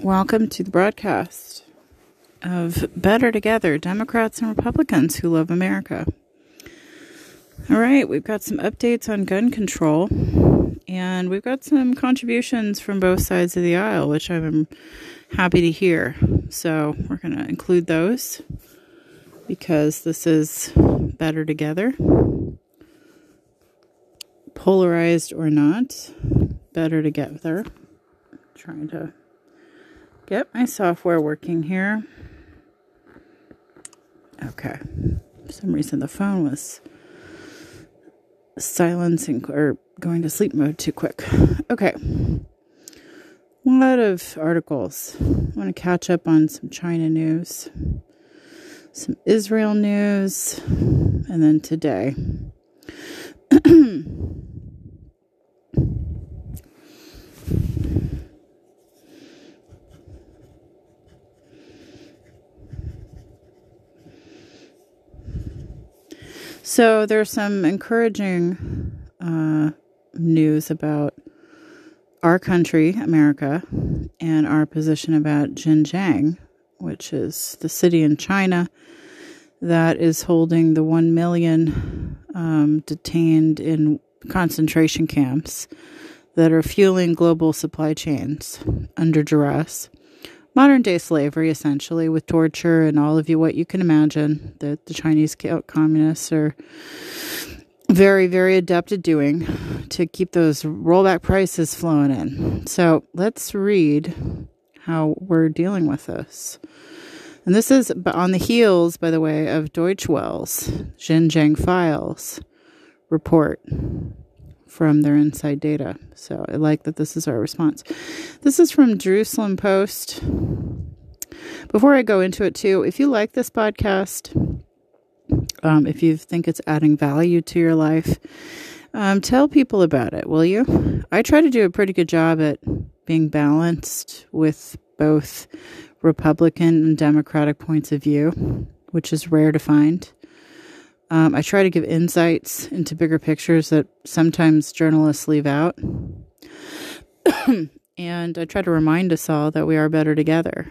Welcome to the broadcast of Better Together Democrats and Republicans Who Love America. All right, we've got some updates on gun control, and we've got some contributions from both sides of the aisle, which I'm happy to hear. So, we're going to include those because this is Better Together. Polarized or not, Better Together. trying to get my software working here. Okay. For some reason the phone was silencing or going to sleep mode too quick. Okay. A lot of articles. I want to catch up on some China news, some Israel news, and then today. So there's some encouraging uh, news about our country, America, and our position about Xinjiang, which is the city in China that is holding the 1 million um, detained in concentration camps that are fueling global supply chains under duress modern day slavery, essentially, with torture and all of you what you can imagine that the Chinese communists are very, very adept at doing to keep those rollback prices flowing in. So let's read how we're dealing with this. And this is on the heels, by the way, of Deutsche Welle's Xinjiang Files report from their inside data. So I like that this is our response. This is from Jerusalem Post. Before I go into it, too, if you like this podcast, um, if you think it's adding value to your life, um, tell people about it, will you? I try to do a pretty good job at being balanced with both Republican and Democratic points of view, which is rare to find. Um, I try to give insights into bigger pictures that sometimes journalists leave out. and I try to remind us all that we are better together.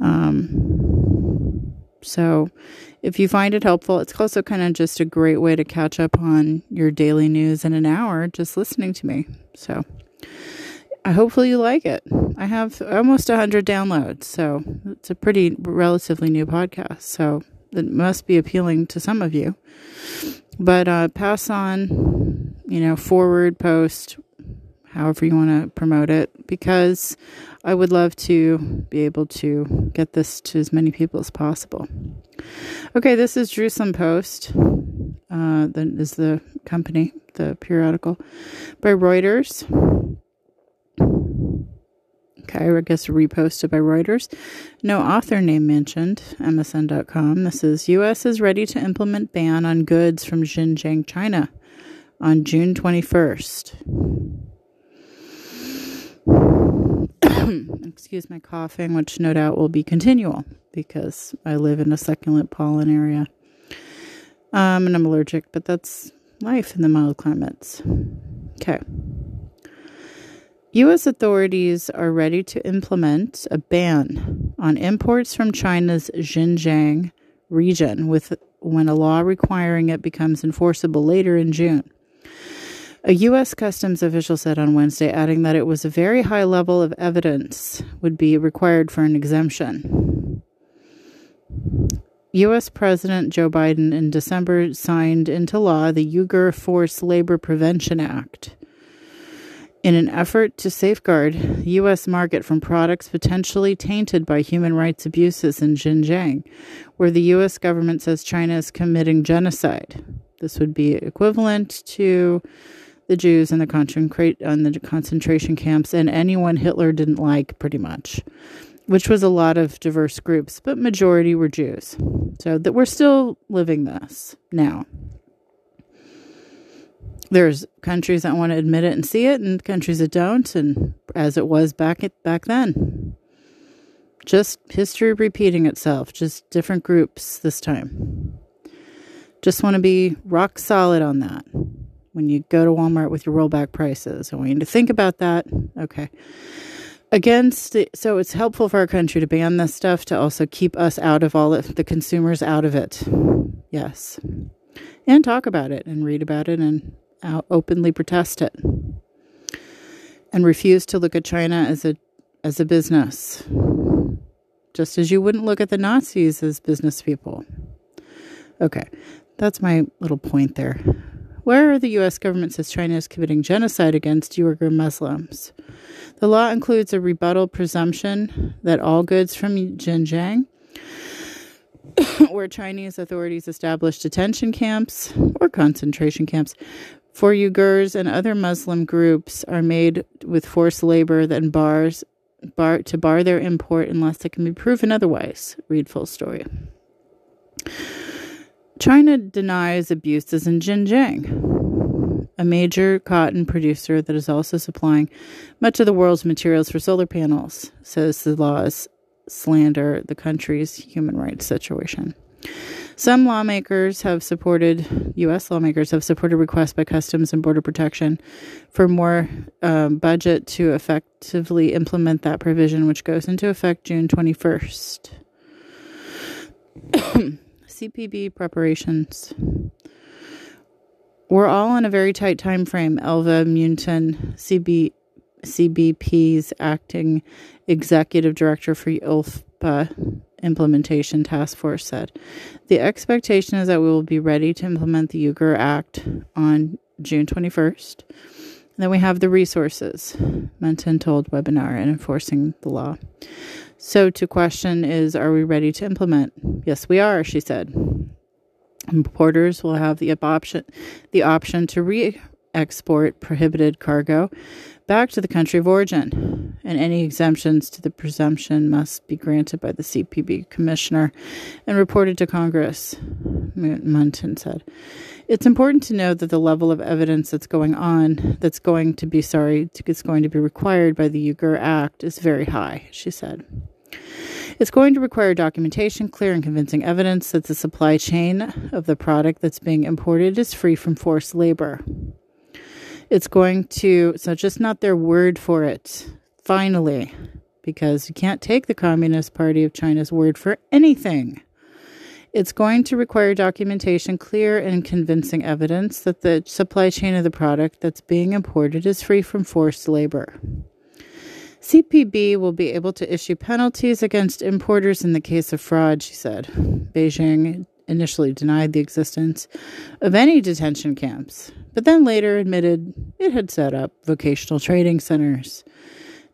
Um, so if you find it helpful, it's also kind of just a great way to catch up on your daily news in an hour just listening to me. So I hopefully you like it. I have almost 100 downloads, so it's a pretty relatively new podcast. So that must be appealing to some of you. But uh, pass on, you know, forward, post, however you want to promote it, because I would love to be able to get this to as many people as possible. Okay, this is Jerusalem Post. Uh, that is the company, the periodical, by Reuters. Guess reposted by Reuters. No author name mentioned. MSN.com. This is U.S. is ready to implement ban on goods from Xinjiang, China, on June 21st. Excuse my coughing, which no doubt will be continual because I live in a succulent pollen area. Um, and I'm allergic, but that's life in the mild climates. Okay. U.S. authorities are ready to implement a ban on imports from China's Xinjiang region with when a law requiring it becomes enforceable later in June. A U.S. customs official said on Wednesday, adding that it was a very high level of evidence would be required for an exemption. U.S. President Joe Biden in December signed into law the Uyghur Forced Labor Prevention Act in an effort to safeguard the U.S. market from products potentially tainted by human rights abuses in Xinjiang, where the U.S. government says China is committing genocide. This would be equivalent to the Jews in the, the concentration camps and anyone Hitler didn't like, pretty much, which was a lot of diverse groups, but majority were Jews. So that we're still living this now there's countries that want to admit it and see it and countries that don't and as it was back at, back then. Just history repeating itself just different groups this time. Just want to be rock solid on that. When you go to Walmart with your rollback prices I want you to think about that okay. Against so it's helpful for our country to ban this stuff to also keep us out of all of the consumers out of it. Yes. And talk about it and read about it and Uh, openly protest it and refuse to look at china as a as a business just as you wouldn't look at the nazis as business people okay that's my little point there where are the U.S. government says China is committing genocide against Uyghur Muslims. The law includes a rebuttal presumption that all goods from Xinjiang, where Chinese authorities established detention camps or concentration camps for Uyghurs and other Muslim groups, are made with forced labor that bars bar to bar their import unless it can be proven otherwise. Read full story. China denies abuses in Xinjiang, a major cotton producer that is also supplying much of the world's materials for solar panels, says the laws slander the country's human rights situation. Some lawmakers have supported, U.S. lawmakers have supported requests by Customs and Border Protection for more um, budget to effectively implement that provision, which goes into effect June 21st. CPB preparations. We're all in a very tight time frame. Elva Munton, CB, CBP's acting executive director for ULFPA implementation task force said. The expectation is that we will be ready to implement the Uyghur Act on June 21st. And then we have the resources, Munton told webinar and enforcing the law. So, to question is, are we ready to implement? Yes, we are, she said. Importers will have the option, the option to re-export prohibited cargo back to the country of origin, and any exemptions to the presumption must be granted by the CPB commissioner and reported to Congress. Munton said, "It's important to know that the level of evidence that's going on, that's going to be sorry, it's going to be required by the Uyghur Act, is very high." She said. It's going to require documentation, clear and convincing evidence that the supply chain of the product that's being imported is free from forced labor. It's going to, so just not their word for it, finally, because you can't take the Communist Party of China's word for anything. It's going to require documentation, clear and convincing evidence that the supply chain of the product that's being imported is free from forced labor. CPB will be able to issue penalties against importers in the case of fraud, she said. Beijing initially denied the existence of any detention camps, but then later admitted it had set up vocational training centers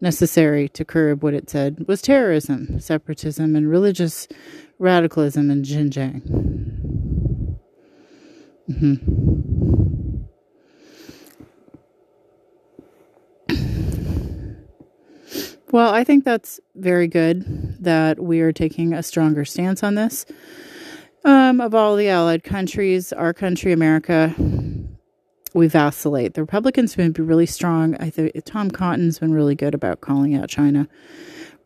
necessary to curb what it said was terrorism, separatism, and religious radicalism in Xinjiang. Mm-hmm. Well, I think that's very good that we are taking a stronger stance on this. Um, of all the allied countries, our country, America, we vacillate. The Republicans have been really strong. I think Tom Cotton's been really good about calling out China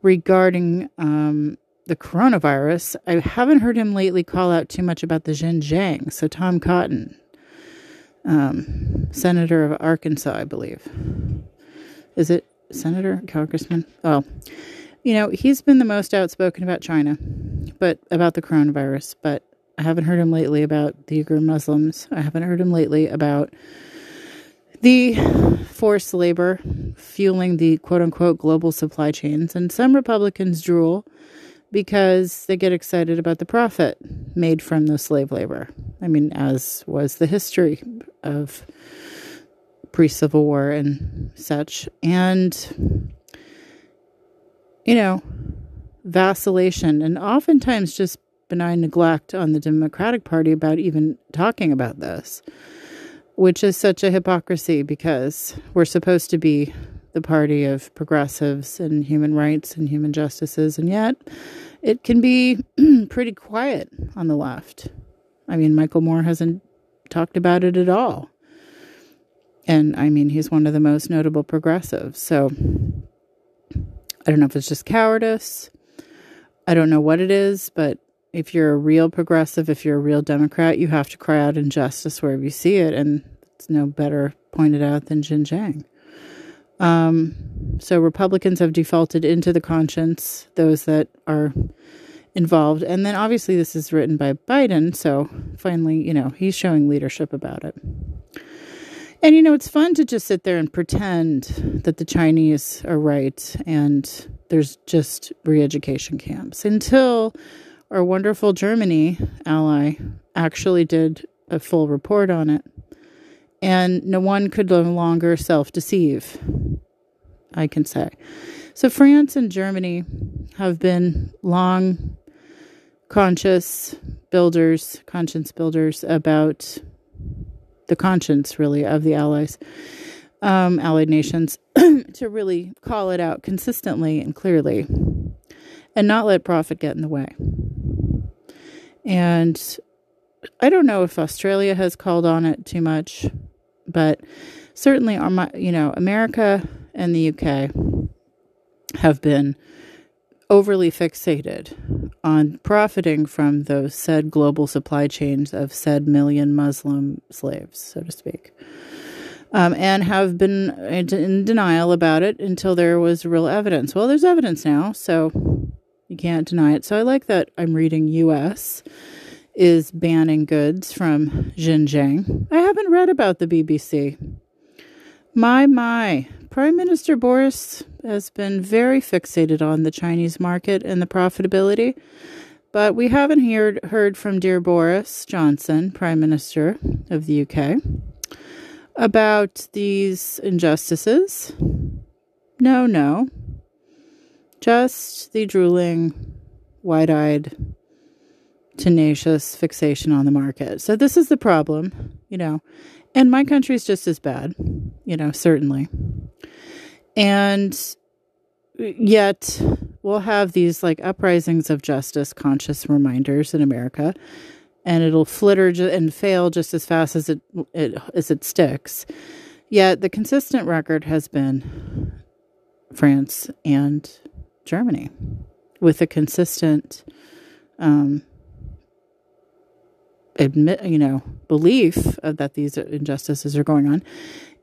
regarding um, the coronavirus. I haven't heard him lately call out too much about the Xinjiang. So Tom Cotton, um, senator of Arkansas, I believe, is it senator, congressman. Oh, you know, he's been the most outspoken about China, but about the coronavirus. But I haven't heard him lately about the Uyghur Muslims. I haven't heard him lately about the forced labor fueling the quote unquote global supply chains. And some Republicans drool because they get excited about the profit made from the slave labor. I mean, as was the history of pre Civil War and such. And, you know, vacillation and oftentimes just benign neglect on the Democratic Party about even talking about this, which is such a hypocrisy because we're supposed to be the party of progressives and human rights and human justices, and yet it can be pretty quiet on the left. I mean, Michael Moore hasn't talked about it at all. And I mean, he's one of the most notable progressives. So I don't know if it's just cowardice. I don't know what it is, but if you're a real progressive, if you're a real Democrat, you have to cry out injustice wherever you see it. And it's no better pointed out than Xinjiang. Um, So Republicans have defaulted into the conscience, those that are involved. And then obviously this is written by Biden, so finally, you know, he's showing leadership about it. And you know, it's fun to just sit there and pretend that the Chinese are right and there's just re-education camps until our wonderful Germany ally actually did a full report on it. And no one could no longer self deceive, I can say. So, France and Germany have been long conscious builders, conscience builders about the conscience, really, of the allies, um, allied nations, to really call it out consistently and clearly and not let profit get in the way. And I don't know if Australia has called on it too much, but certainly, our you know, America and the UK have been overly fixated on profiting from those said global supply chains of said million Muslim slaves, so to speak, um, and have been in denial about it until there was real evidence. Well, there's evidence now, so you can't deny it. So I like that I'm reading U.S. is banning goods from Xinjiang. I haven't read about the BBC. My, my. Prime Minister Boris has been very fixated on the Chinese market and the profitability, but we haven't heard, heard from dear Boris Johnson, Prime Minister of the UK, about these injustices. No, no. Just the drooling, wide eyed, tenacious fixation on the market. So, this is the problem, you know. And my country is just as bad, you know, certainly. And yet, we'll have these like uprisings of justice, conscious reminders in America, and it'll flitter and fail just as fast as it, it as it sticks. Yet, the consistent record has been France and Germany, with a consistent um, admit, you know, belief that these injustices are going on,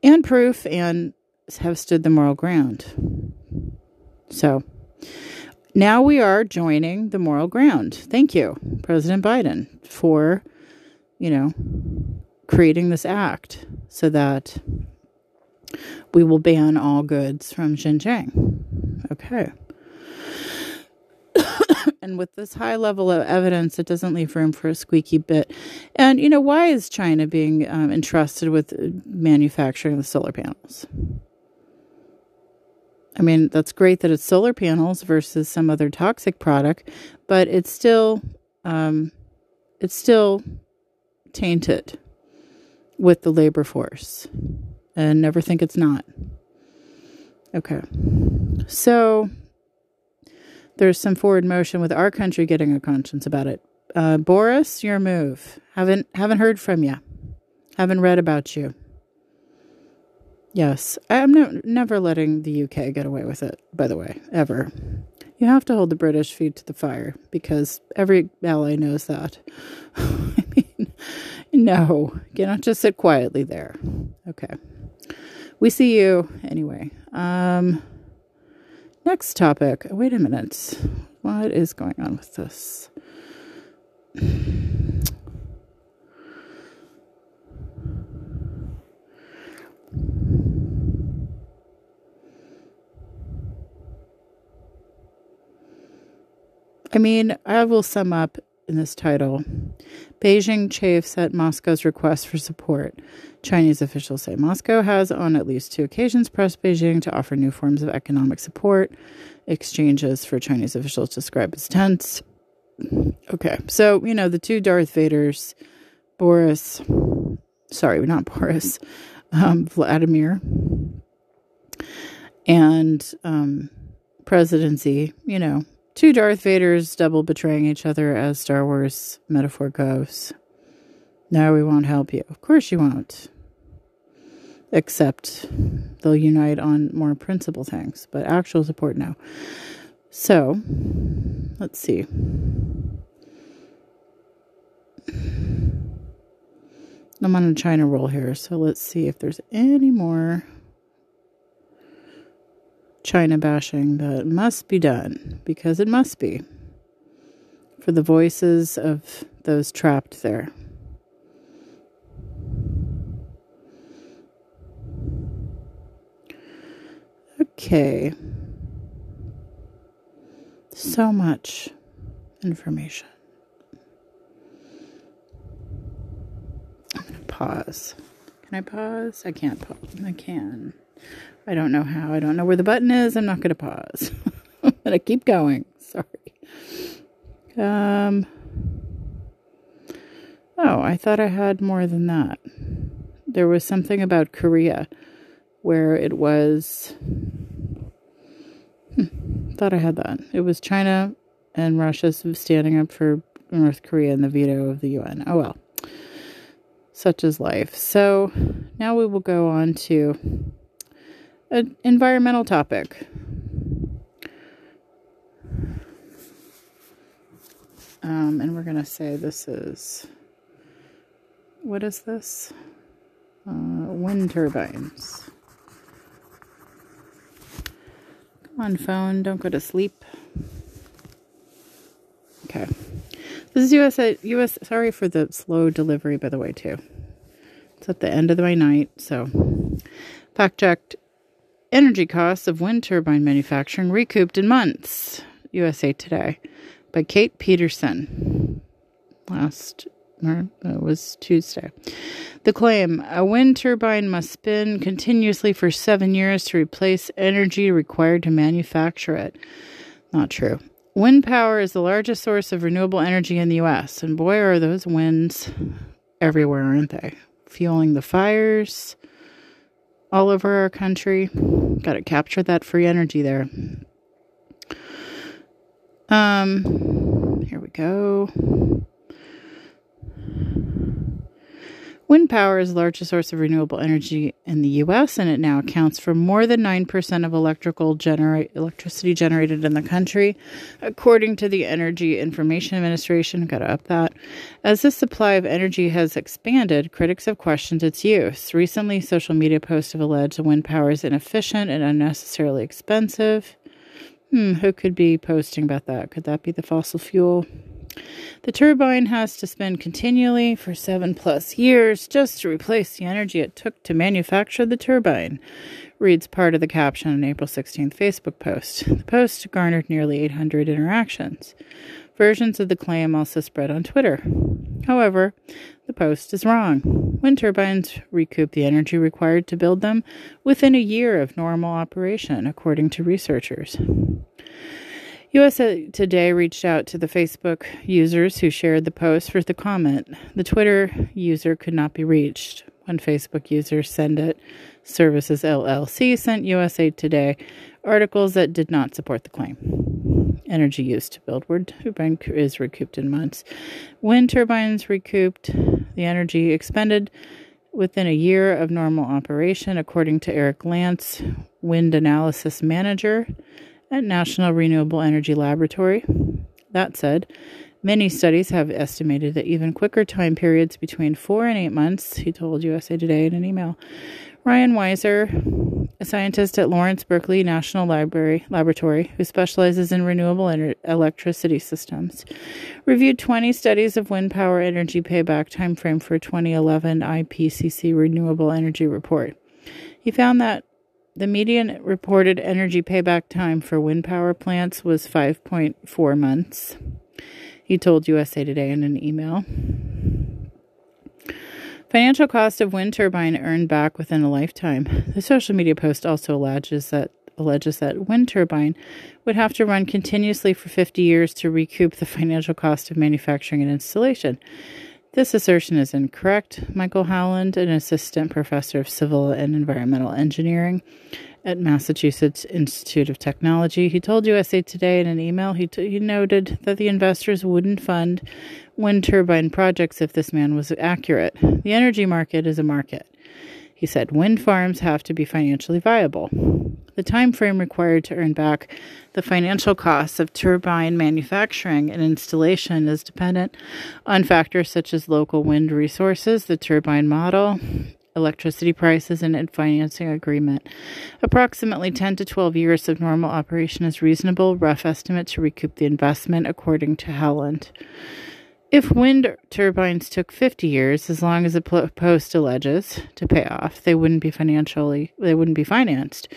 and proof, and have stood the moral ground. So now we are joining the moral ground. Thank you, President Biden, for, you know, creating this act so that we will ban all goods from Xinjiang. Okay. and with this high level of evidence, it doesn't leave room for a squeaky bit. And, you know, why is China being um, entrusted with manufacturing the solar panels? I mean, that's great that it's solar panels versus some other toxic product, but it's still, um, it's still tainted with the labor force. And never think it's not. Okay. So, there's some forward motion with our country getting a conscience about it. Uh, Boris, your move. Haven't haven't heard from you. Haven't read about you. Yes, I'm no, never letting the UK get away with it. By the way, ever. You have to hold the British feet to the fire because every ally knows that. I mean, no, you don't just sit quietly there. Okay, we see you anyway. Um. Next topic. Wait a minute. What is going on with this? I mean, I will sum up in this title. Beijing chafes at Moscow's request for support. Chinese officials say Moscow has, on at least two occasions, pressed Beijing to offer new forms of economic support. Exchanges for Chinese officials described as tense. Okay, so, you know, the two Darth Vaders, Boris, sorry, not Boris, um, Vladimir, and um, presidency, you know, Two Darth Vaders double betraying each other as Star Wars metaphor goes. No, we won't help you. Of course you won't. Except they'll unite on more principle things, but actual support, no. So, let's see. I'm on a China roll here, so let's see if there's any more China bashing that must be done because it must be for the voices of those trapped there. Okay. So much information. I'm going to pause. Can I pause? I can't pause. I can. I don't know how. I don't know where the button is. I'm not going to pause. I'm going to keep going. Sorry. Um. Oh, I thought I had more than that. There was something about Korea where it was. Hmm, thought I had that. It was China and Russia standing up for North Korea and the veto of the UN. Oh well. Such is life. So now we will go on to an environmental topic. Um, and we're going to say this is what is this? Uh, wind turbines. Come on, phone, don't go to sleep. Okay. This is US, US, sorry for the slow delivery, by the way, too. It's at the end of my night, so fact checked energy costs of wind turbine manufacturing recouped in months. USA Today by Kate Peterson. Last or it was Tuesday. The claim a wind turbine must spin continuously for seven years to replace energy required to manufacture it. Not true. Wind power is the largest source of renewable energy in the U.S., and boy, are those winds everywhere, aren't they? Fueling the fires all over our country. Got to capture that free energy there. Um, here we go. Wind power is the largest source of renewable energy in the U.S., and it now accounts for more than 9% of electrical genera- electricity generated in the country, according to the Energy Information Administration. Got to up that. As the supply of energy has expanded, critics have questioned its use. Recently, social media posts have alleged that wind power is inefficient and unnecessarily expensive. Hmm, who could be posting about that? Could that be the fossil fuel? The turbine has to spin continually for seven plus years just to replace the energy it took to manufacture the turbine, reads part of the caption on April 16th Facebook post. The post garnered nearly 800 interactions. Versions of the claim also spread on Twitter. However, the post is wrong. Wind turbines recoup the energy required to build them within a year of normal operation, according to researchers. USA Today reached out to the Facebook users who shared the post for the comment. The Twitter user could not be reached. One Facebook user, Send It Services LLC, sent USA Today articles that did not support the claim. Energy used to build wind turbine is recouped in months. Wind turbines recouped the energy expended within a year of normal operation, according to Eric Lantz, wind analysis manager at National Renewable Energy Laboratory. That said, many studies have estimated that even quicker time periods between four and eight months, he told USA Today in an email. Ryan Wiser, a scientist at Lawrence Berkeley National Library Laboratory who specializes in renewable ener- electricity systems, reviewed 20 studies of wind power energy payback timeframe for 2011 IPCC Renewable Energy Report. He found that the median reported energy payback time for wind power plants was 5.4 months. He told USA Today in an email. Financial cost of wind turbine earned back within a lifetime. The social media post also alleges that alleges that wind turbine would have to run continuously for 50 years to recoup the financial cost of manufacturing and installation. This assertion is incorrect. Michael Howland, an assistant professor of civil and environmental engineering at Massachusetts Institute of Technology, he told USA Today in an email he, t- he noted that the investors wouldn't fund wind turbine projects if this man was accurate. The energy market is a market. He said wind farms have to be financially viable. The time frame required to earn back the financial costs of turbine manufacturing and installation is dependent on factors such as local wind resources, the turbine model, electricity prices and financing agreement. Approximately 10 to 12 years of normal operation is reasonable rough estimate to recoup the investment, according to Howland. If wind turbines took 50 years, as long as the post alleges, to pay off, they wouldn't be financially they wouldn't be financed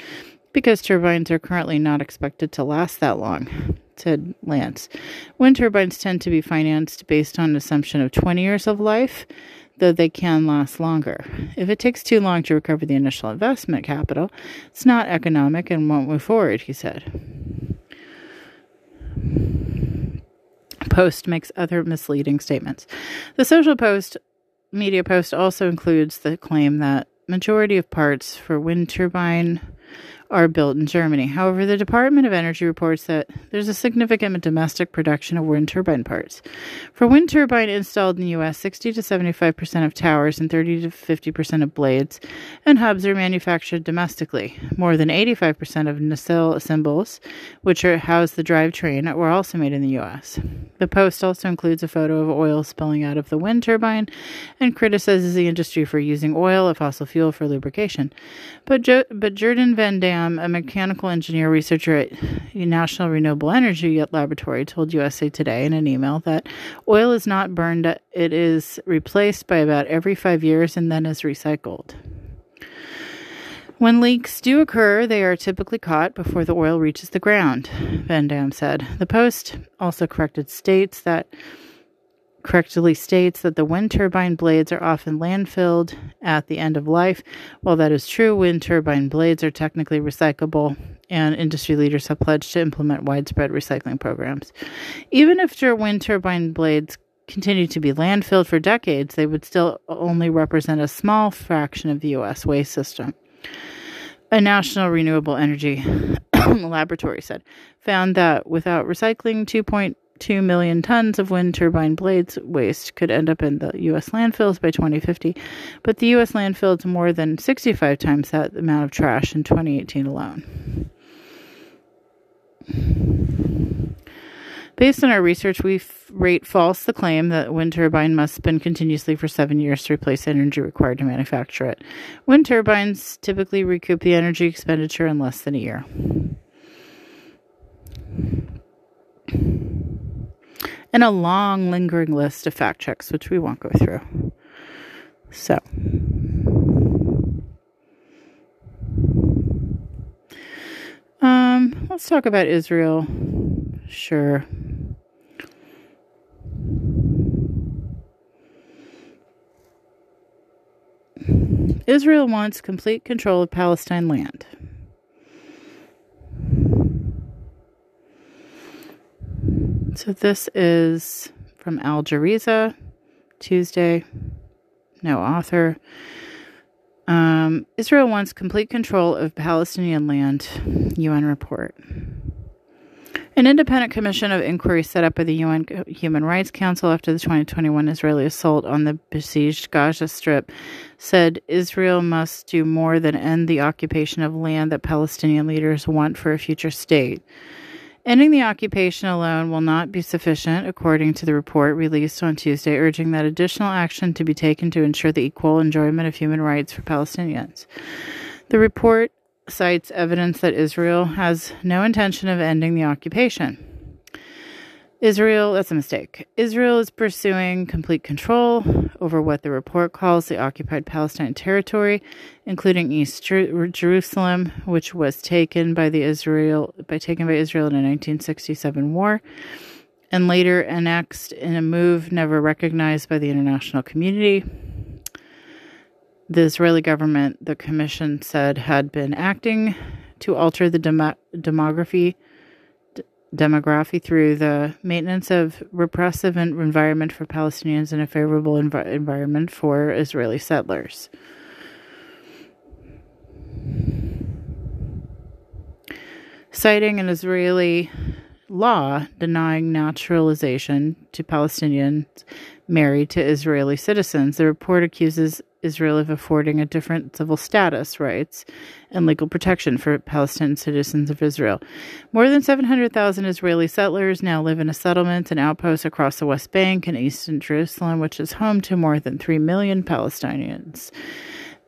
because turbines are currently not expected to last that long, said Lantz. Wind turbines tend to be financed based on an assumption of 20 years of life, though they can last longer. If it takes too long to recover the initial investment capital, it's not economic and won't move forward, he said. Post makes other misleading statements. The social post media post also includes the claim that majority of parts for wind turbine are built in Germany. However, the Department of Energy reports that there's a significant domestic production of wind turbine parts. For wind turbine installed in the U.S., 60 to 75 percent of towers and 30 to 50 percent of blades and hubs are manufactured domestically. More than 85 percent of nacelle assembles, which are house the drivetrain, were also made in the U.S. The post also includes a photo of oil spilling out of the wind turbine and criticizes the industry for using oil, a fossil fuel, for lubrication. But, jo- but Jordan Van Dam a mechanical engineer researcher at the National Renewable Energy Laboratory, told USA Today in an email that oil is not burned, it is replaced by about every five years and then is recycled. When leaks do occur, they are typically caught before the oil reaches the ground, Van Dam said. The Post also corrected states that correctly states that the wind turbine blades are often landfilled at the end of life. While that is true, wind turbine blades are technically recyclable, and industry leaders have pledged to implement widespread recycling programs. Even if wind turbine blades continue to be landfilled for decades, they would still only represent a small fraction of the U.S. waste system. A national renewable energy laboratory said found that without recycling 2. 2 million tons of wind turbine blades waste could end up in the U.S. landfills by 2050, but the U.S. landfills more than 65 times that amount of trash in 2018 alone. Based on our research, we rate false the claim that wind turbine must spin continuously for seven years to replace energy required to manufacture it. Wind turbines typically recoup the energy expenditure in less than a year and a long, lingering list of fact checks, which we won't go through. So, um, let's talk about Israel. Sure. Israel wants complete control of Palestine land. So this is from Al Jazeera, Tuesday. No author. Um, Israel wants complete control of Palestinian land, UN report. An independent commission of inquiry set up by the UN Human Rights Council after the 2021 Israeli assault on the besieged Gaza Strip said Israel must do more than end the occupation of land that Palestinian leaders want for a future state. Ending the occupation alone will not be sufficient, according to the report released on Tuesday, urging that additional action to be taken to ensure the equal enjoyment of human rights for Palestinians. The report cites evidence that Israel has no intention of ending the occupation. Israel, that's a mistake. Israel is pursuing complete control over what the report calls the occupied Palestine territory, including East Jer- Jerusalem, which was taken by the Israel by taken by Israel in a 1967 war and later annexed in a move never recognized by the international community. The Israeli government, the commission said, had been acting to alter the dem- demography demography through the maintenance of repressive environment for Palestinians and a favorable env- environment for Israeli settlers. Citing an Israeli law denying naturalization to Palestinians married to Israeli citizens, the report accuses Israel of affording a different civil status, rights, and legal protection for Palestinian citizens of Israel. More than 700,000 Israeli settlers now live in a settlement and outpost across the West Bank and eastern Jerusalem, which is home to more than 3 million Palestinians.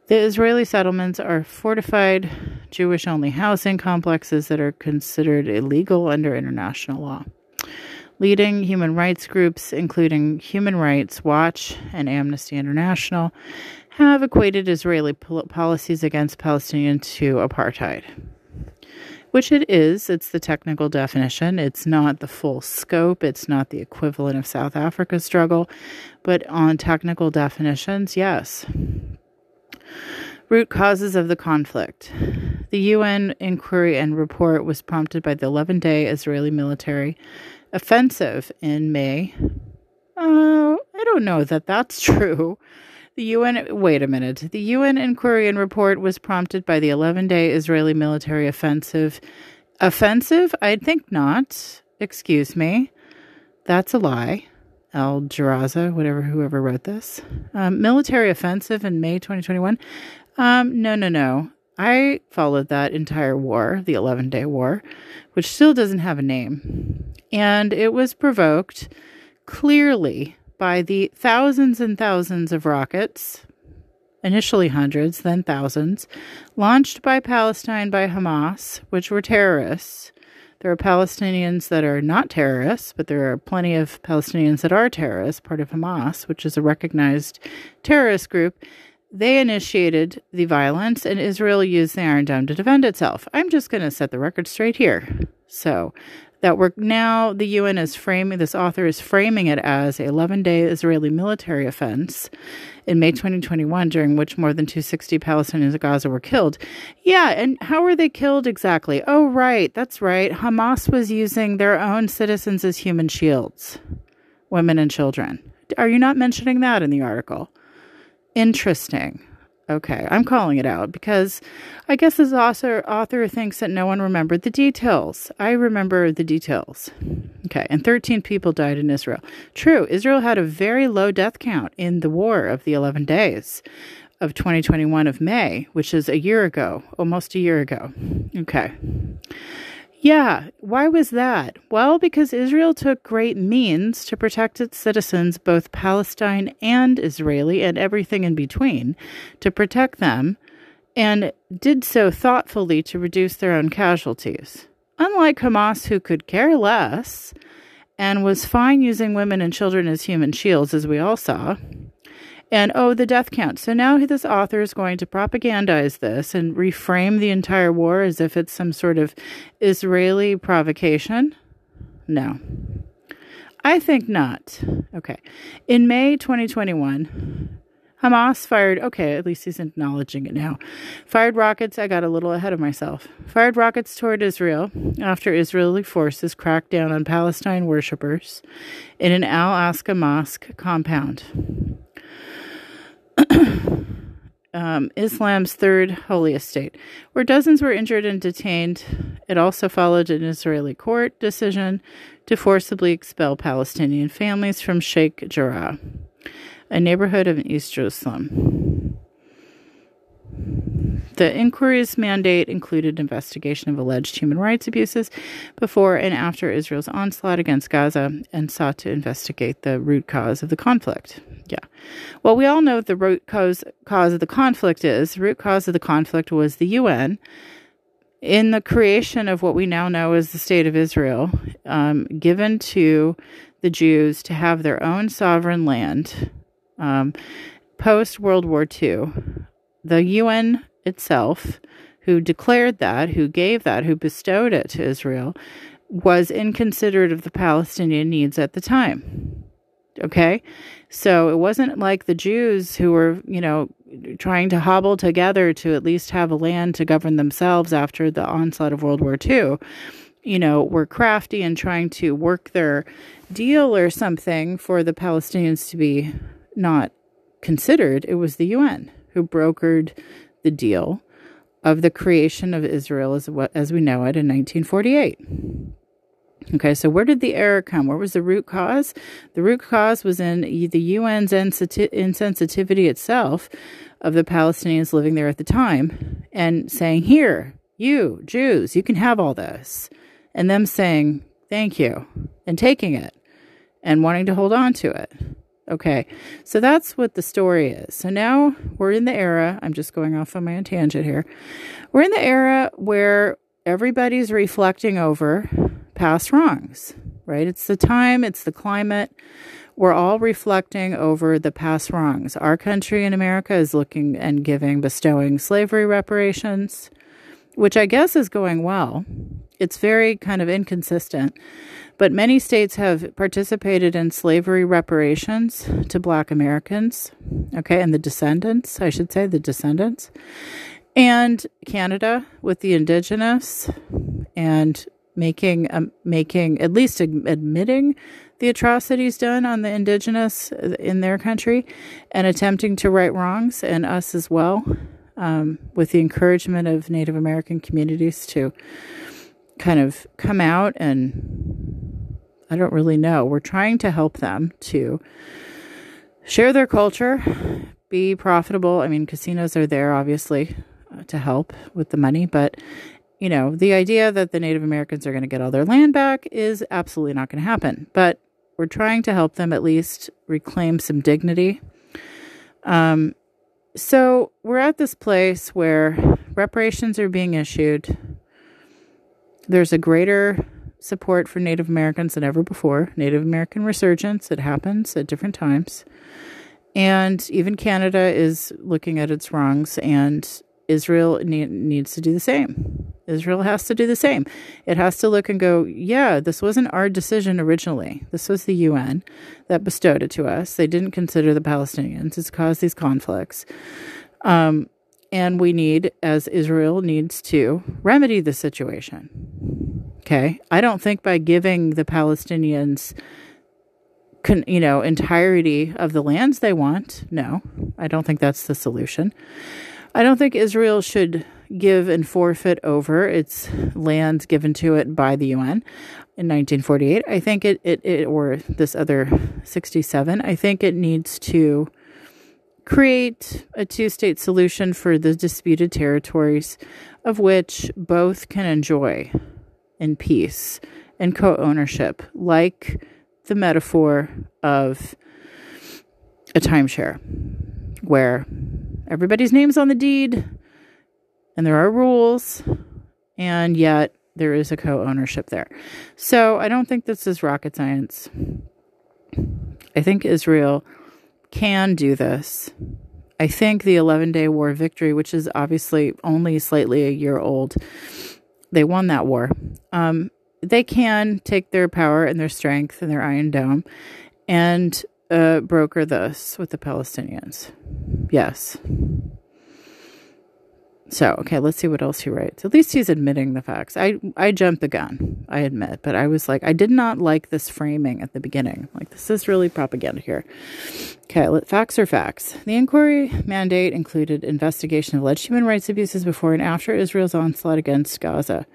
The Israeli settlements are fortified Jewish only housing complexes that are considered illegal under international law. Leading human rights groups, including Human Rights Watch and Amnesty International, have equated Israeli policies against Palestinians to apartheid. Which it is, it's the technical definition. It's not the full scope, it's not the equivalent of South Africa's struggle, but on technical definitions, yes. Root causes of the conflict. The UN inquiry and report was prompted by the 11 day Israeli military offensive in May. Uh, I don't know that that's true. The UN, wait a minute. The UN inquiry and report was prompted by the 11 day Israeli military offensive. Offensive? I think not. Excuse me. That's a lie. Al Jaraza, whatever, whoever wrote this. Um, military offensive in May 2021. Um, no, no, no. I followed that entire war, the 11 day war, which still doesn't have a name. And it was provoked clearly by the thousands and thousands of rockets, initially hundreds, then thousands, launched by Palestine by Hamas, which were terrorists. There are Palestinians that are not terrorists, but there are plenty of Palestinians that are terrorists, part of Hamas, which is a recognized terrorist group. They initiated the violence, and Israel used the Iron Dome to defend itself. I'm just going to set the record straight here. So, that we're now the UN is framing this author is framing it as a 11 day Israeli military offense in May 2021 during which more than 260 Palestinians in Gaza were killed. Yeah, and how were they killed exactly? Oh right, that's right. Hamas was using their own citizens as human shields, women and children. Are you not mentioning that in the article? Interesting. Okay, I'm calling it out because I guess this author author thinks that no one remembered the details. I remember the details. Okay, and 13 people died in Israel. True, Israel had a very low death count in the war of the 11 days of 2021 of May, which is a year ago, almost a year ago. Okay. Yeah, why was that? Well, because Israel took great means to protect its citizens, both Palestine and Israeli, and everything in between, to protect them, and did so thoughtfully to reduce their own casualties. Unlike Hamas, who could care less and was fine using women and children as human shields, as we all saw, and oh, the death count. So now this author is going to propagandize this and reframe the entire war as if it's some sort of Israeli provocation. No. I think not. Okay. In May 2021, Hamas fired, okay, at least he's acknowledging it now. Fired rockets, I got a little ahead of myself. Fired rockets toward Israel after Israeli forces cracked down on Palestine worshippers in an Al Aqsa mosque compound um, Islam's third holiest state, where dozens were injured and detained. It also followed an Israeli court decision to forcibly expel Palestinian families from Sheikh Jarrah, a neighborhood of East Jerusalem. The inquiry's mandate included investigation of alleged human rights abuses before and after Israel's onslaught against Gaza and sought to investigate the root cause of the conflict. Yeah. Well, we all know what the root cause, cause of the conflict is. The root cause of the conflict was the UN in the creation of what we now know as the State of Israel, um, given to the Jews to have their own sovereign land um, post World War II. The UN itself, who declared that, who gave that, who bestowed it to Israel, was inconsiderate of the Palestinian needs at the time. Okay? So it wasn't like the Jews who were, you know, trying to hobble together to at least have a land to govern themselves after the onslaught of World War II, you know, were crafty and trying to work their deal or something for the Palestinians to be not considered. It was the UN who brokered the deal of the creation of Israel as, as we know it in 1948. Okay, so where did the error come? Where was the root cause? The root cause was in the UN's insensitivity itself of the Palestinians living there at the time and saying, Here, you, Jews, you can have all this. And them saying, Thank you, and taking it and wanting to hold on to it. Okay, so that's what the story is. So now we're in the era, I'm just going off on my own tangent here. We're in the era where everybody's reflecting over past wrongs, right? It's the time, it's the climate. We're all reflecting over the past wrongs. Our country in America is looking and giving, bestowing slavery reparations, which I guess is going well. It's very kind of inconsistent. But many states have participated in slavery reparations to black Americans, okay, and the descendants, I should say, the descendants. And Canada with the indigenous and making um, making at least admitting the atrocities done on the indigenous in their country and attempting to right wrongs and us as well um, with the encouragement of Native American communities to kind of come out and I don't really know. We're trying to help them to share their culture, be profitable. I mean, casinos are there obviously uh, to help with the money, but you know, the idea that the Native Americans are going to get all their land back is absolutely not going to happen. But we're trying to help them at least reclaim some dignity. Um, so we're at this place where reparations are being issued there's a greater support for Native Americans than ever before. Native American resurgence, it happens at different times. And even Canada is looking at its wrongs, and Israel ne- needs to do the same. Israel has to do the same. It has to look and go, yeah, this wasn't our decision originally. This was the UN that bestowed it to us. They didn't consider the Palestinians. It's caused these conflicts. Um, and we need, as Israel needs to, remedy the situation. Okay. I don't think by giving the Palestinians, con, you know, entirety of the lands they want, no, I don't think that's the solution. I don't think Israel should give and forfeit over its lands given to it by the UN in 1948. I think it, it, it or this other 67, I think it needs to create a two state solution for the disputed territories of which both can enjoy in peace and co ownership, like the metaphor of a timeshare, where everybody's name's on the deed and there are rules, and yet there is a co ownership there. So I don't think this is rocket science. I think Israel can do this. I think the 11 day war victory, which is obviously only slightly a year old, they won that war. Um, they can take their power and their strength and their Iron Dome and uh, broker this with the Palestinians. Yes. So, okay, let's see what else he writes. At least he's admitting the facts. I I jumped the gun, I admit, but I was like I did not like this framing at the beginning. Like this is really propaganda here. Okay, let, facts are facts. The inquiry mandate included investigation of alleged human rights abuses before and after Israel's onslaught against Gaza.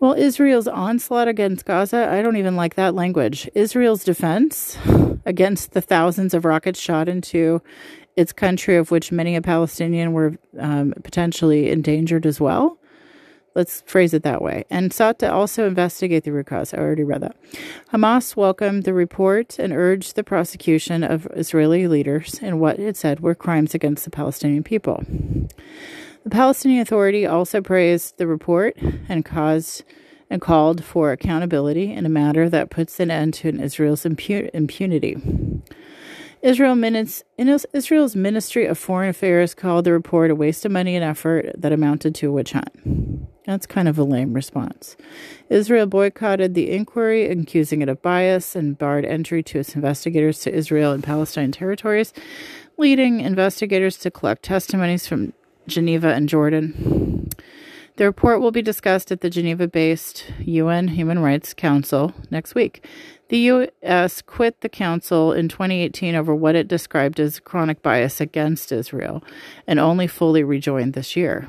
Well, Israel's onslaught against Gaza, I don't even like that language. Israel's defense against the thousands of rockets shot into its country, of which many a Palestinian were um, potentially endangered as well. Let's phrase it that way. And sought to also investigate the root cause. I already read that. Hamas welcomed the report and urged the prosecution of Israeli leaders in what it said were crimes against the Palestinian people. The Palestinian Authority also praised the report and caused and called for accountability in a matter that puts an end to Israel's impunity. Israel minutes, Israel's Ministry of Foreign Affairs called the report a waste of money and effort that amounted to a witch hunt. That's kind of a lame response. Israel boycotted the inquiry, accusing it of bias, and barred entry to its investigators to Israel and Palestine territories, leading investigators to collect testimonies from Geneva and Jordan. The report will be discussed at the Geneva based UN Human Rights Council next week. The U.S. quit the council in 2018 over what it described as chronic bias against Israel and only fully rejoined this year.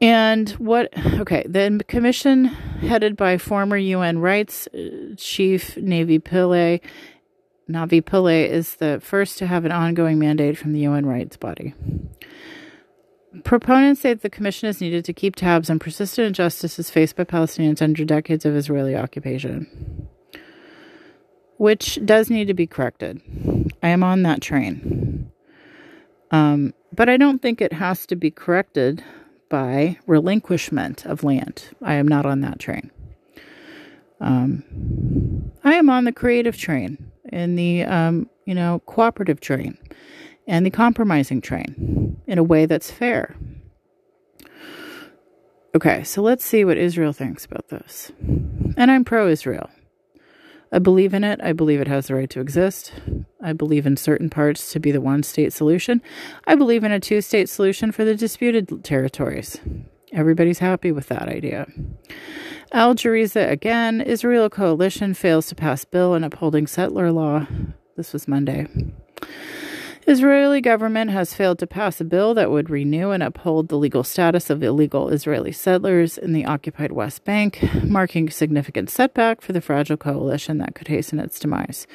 And what, okay, the commission headed by former UN rights uh, chief Navi Pillay, Navi Pillay is the first to have an ongoing mandate from the UN rights body. Proponents say that the commission is needed to keep tabs on persistent injustices faced by Palestinians under decades of Israeli occupation. which does need to be corrected. I am on that train. Um, but I don't think it has to be corrected by relinquishment of land. I am not on that train. Um, I am on the creative train, in the um, you know cooperative train, and the compromising train in a way that's fair. Okay, so let's see what Israel thinks about this. And I'm pro Israel. I believe in it. I believe it has the right to exist. I believe in certain parts to be the one state solution. I believe in a two state solution for the disputed territories. Everybody's happy with that idea. Al Jazeera again. Israel coalition fails to pass bill in upholding settler law. This was Monday. Israeli government has failed to pass a bill that would renew and uphold the legal status of illegal Israeli settlers in the occupied West Bank, marking a significant setback for the fragile coalition that could hasten its demise.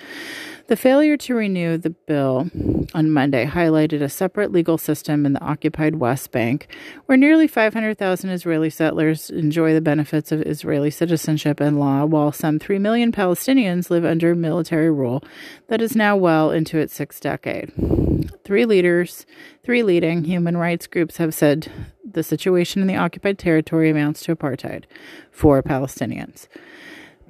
The failure to renew the bill on Monday highlighted a separate legal system in the occupied West Bank, where nearly 500,000 Israeli settlers enjoy the benefits of Israeli citizenship and law, while some 3 million Palestinians live under military rule that is now well into its sixth decade. Three leaders, three leading human rights groups have said the situation in the occupied territory amounts to apartheid for Palestinians.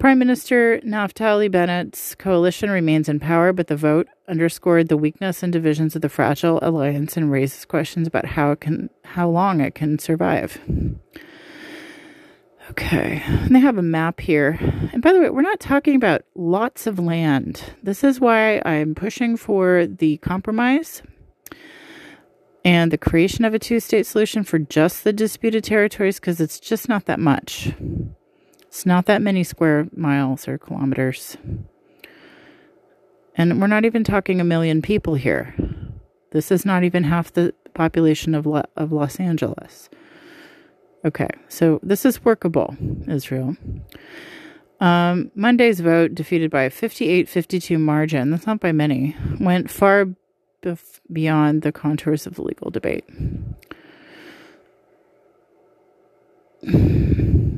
Prime Minister Naftali Bennett's coalition remains in power, but the vote underscored the weakness and divisions of the fragile alliance and raises questions about how it can, how long it can survive. Okay, and they have a map here. And by the way, we're not talking about lots of land. This is why I'm pushing for the compromise and the creation of a two state solution for just the disputed territories because it's just not that much. It's not that many square miles or kilometers. And we're not even talking a million people here. This is not even half the population of, of Los Angeles. Okay, so this is workable, Israel. Um, Monday's vote, defeated by a 58 52 margin, that's not by many, went far bef- beyond the contours of the legal debate.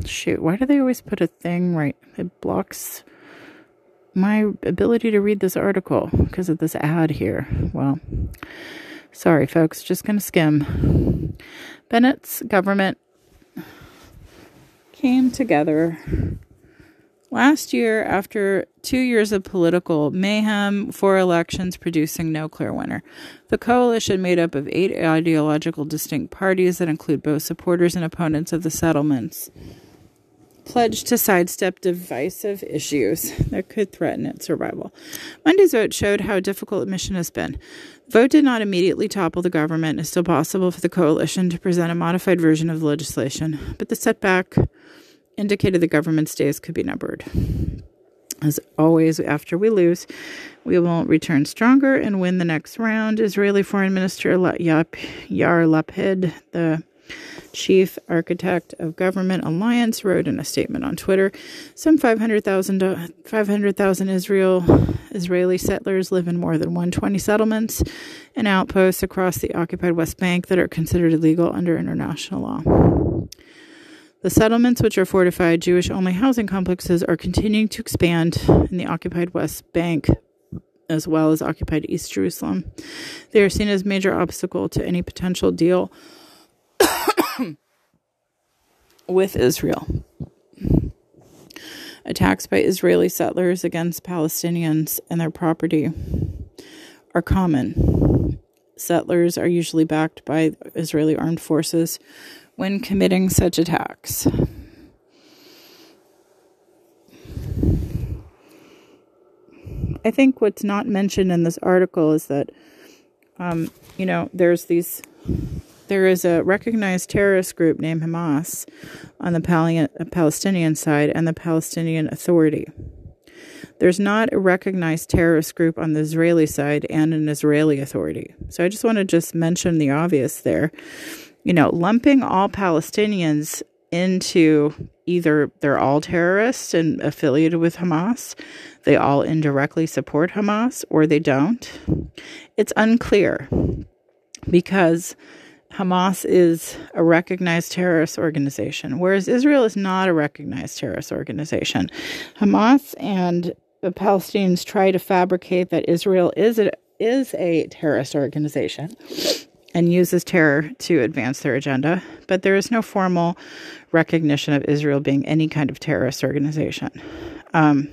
Shoot, why do they always put a thing right? It blocks my ability to read this article because of this ad here. Well, sorry, folks, just going to skim. Bennett's government came together last year after two years of political mayhem, four elections producing no clear winner. The coalition, made up of eight ideological distinct parties that include both supporters and opponents of the settlements, pledged to sidestep divisive issues that could threaten its survival. Monday's vote showed how difficult the mission has been. The vote did not immediately topple the government. It's still possible for the coalition to present a modified version of the legislation, but the setback indicated the government's days could be numbered. As always, after we lose, we will return stronger and win the next round. Israeli Foreign Minister Yair Lapid, the chief architect of Government Alliance, wrote in a statement on Twitter Some 500,000 uh, 500, Israel, Israeli settlers live in more than 120 settlements and outposts across the occupied West Bank that are considered illegal under international law. The settlements, which are fortified Jewish only housing complexes, are continuing to expand in the occupied West Bank as well as occupied East Jerusalem. They are seen as major obstacle to any potential deal with Israel. Attacks by Israeli settlers against Palestinians and their property are common. Settlers are usually backed by Israeli armed forces when committing such attacks. I think what's not mentioned in this article is that, um, you know, there's these there is a recognized terrorist group named Hamas on the Palestinian side and the Palestinian Authority. There's not a recognized terrorist group on the Israeli side and an Israeli authority. So I just want to just mention the obvious there. You know, lumping all Palestinians into either they're all terrorists and affiliated with Hamas, they all indirectly support Hamas, or they don't. It's unclear because Hamas is a recognized terrorist organization, whereas Israel is not a recognized terrorist organization. Hamas and the Palestinians try to fabricate that Israel is a, is a terrorist organization and uses terror to advance their agenda, but there is no formal recognition of Israel being any kind of terrorist organization. Um,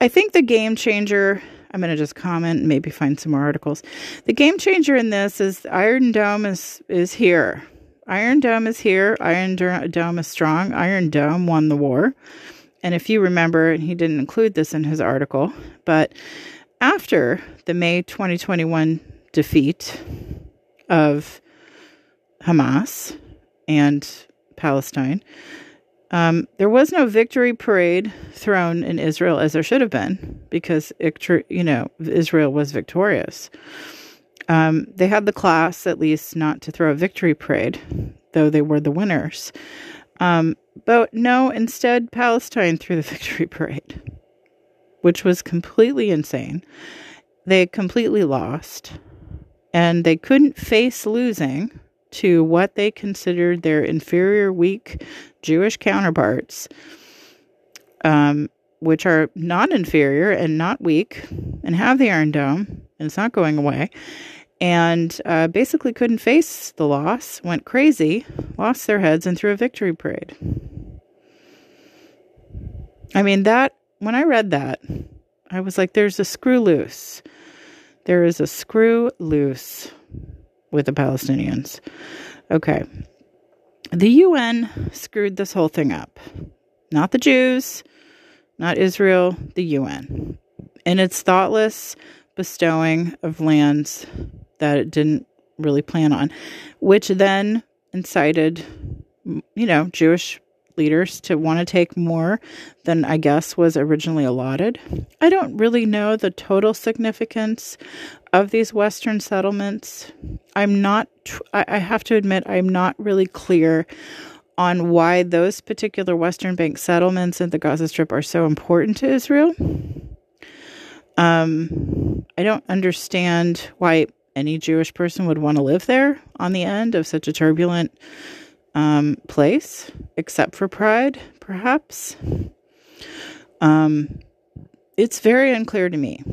I think the game changer, I'm going to just comment and maybe find some more articles. The game changer in this is Iron Dome is, is here. Iron Dome is here. Iron Dome is strong. Iron Dome won the war. And if you remember, and he didn't include this in his article, but after the May 2021 defeat of Hamas and Palestine, um, there was no victory parade thrown in Israel as there should have been because you know Israel was victorious. Um, they had the class, at least, not to throw a victory parade, though they were the winners. Um, but no, instead, Palestine threw the victory parade, which was completely insane. They completely lost, and they couldn't face losing to what they considered their inferior, weak Jewish counterparts, um, which are not inferior and not weak and have the Iron Dome, and it's not going away and uh, basically couldn't face the loss, went crazy, lost their heads, and threw a victory parade. I mean, that, when I read that, I was like, there's a screw loose. There is a screw loose with the Palestinians. Okay. The UN screwed this whole thing up. Not the Jews, not Israel, the UN. And its thoughtless bestowing of lands that it didn't really plan on, which then incited, you know, Jewish leaders to want to take more than I guess was originally allotted. I don't really know the total significance of these Western settlements. I'm not, I have to admit, I'm not really clear on why those particular Western Bank settlements in the Gaza Strip are so important to Israel. Um, I don't understand why any Jewish person would want to live there on the end of such a turbulent um, place, except for pride, perhaps. Um, it's very unclear to me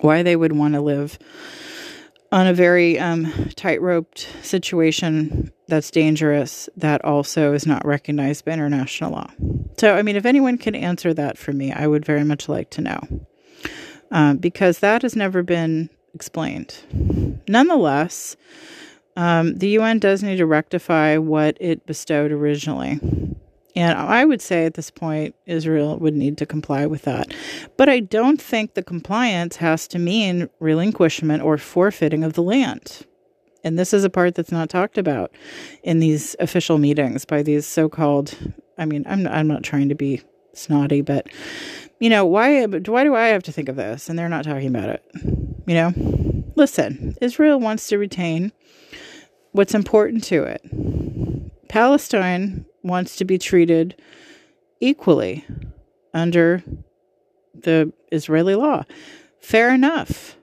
why they would want to live on a very um, tight roped situation that's dangerous that also is not recognized by international law. So, I mean, if anyone can answer that for me, I would very much like to know. Uh, because that has never been explained. Nonetheless, um, the UN does need to rectify what it bestowed originally. And I would say at this point, Israel would need to comply with that. But I don't think the compliance has to mean relinquishment or forfeiting of the land. And this is a part that's not talked about in these official meetings by these so called, I mean, I'm, I'm not trying to be snotty, but, you know, why, why do I have to think of this? And they're not talking about it. You know, listen, Israel wants to retain what's important to it. Palestine wants to be treated equally under the Israeli law. Fair enough.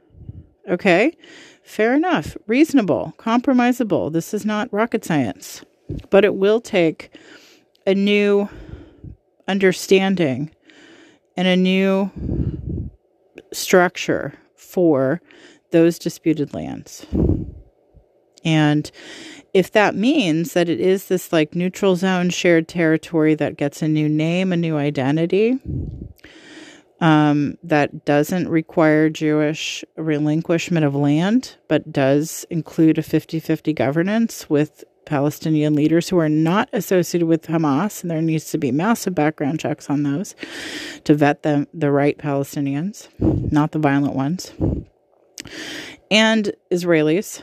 Okay? Fair enough. Reasonable. Compromisable. This is not rocket science. But it will take a new understanding and a new structure for those disputed lands. And if that means that it is this like neutral zone shared territory that gets a new name, a new identity, um, that doesn't require Jewish relinquishment of land, but does include a 50 50 governance with Palestinian leaders who are not associated with Hamas, and there needs to be massive background checks on those to vet them the right Palestinians, not the violent ones, and Israelis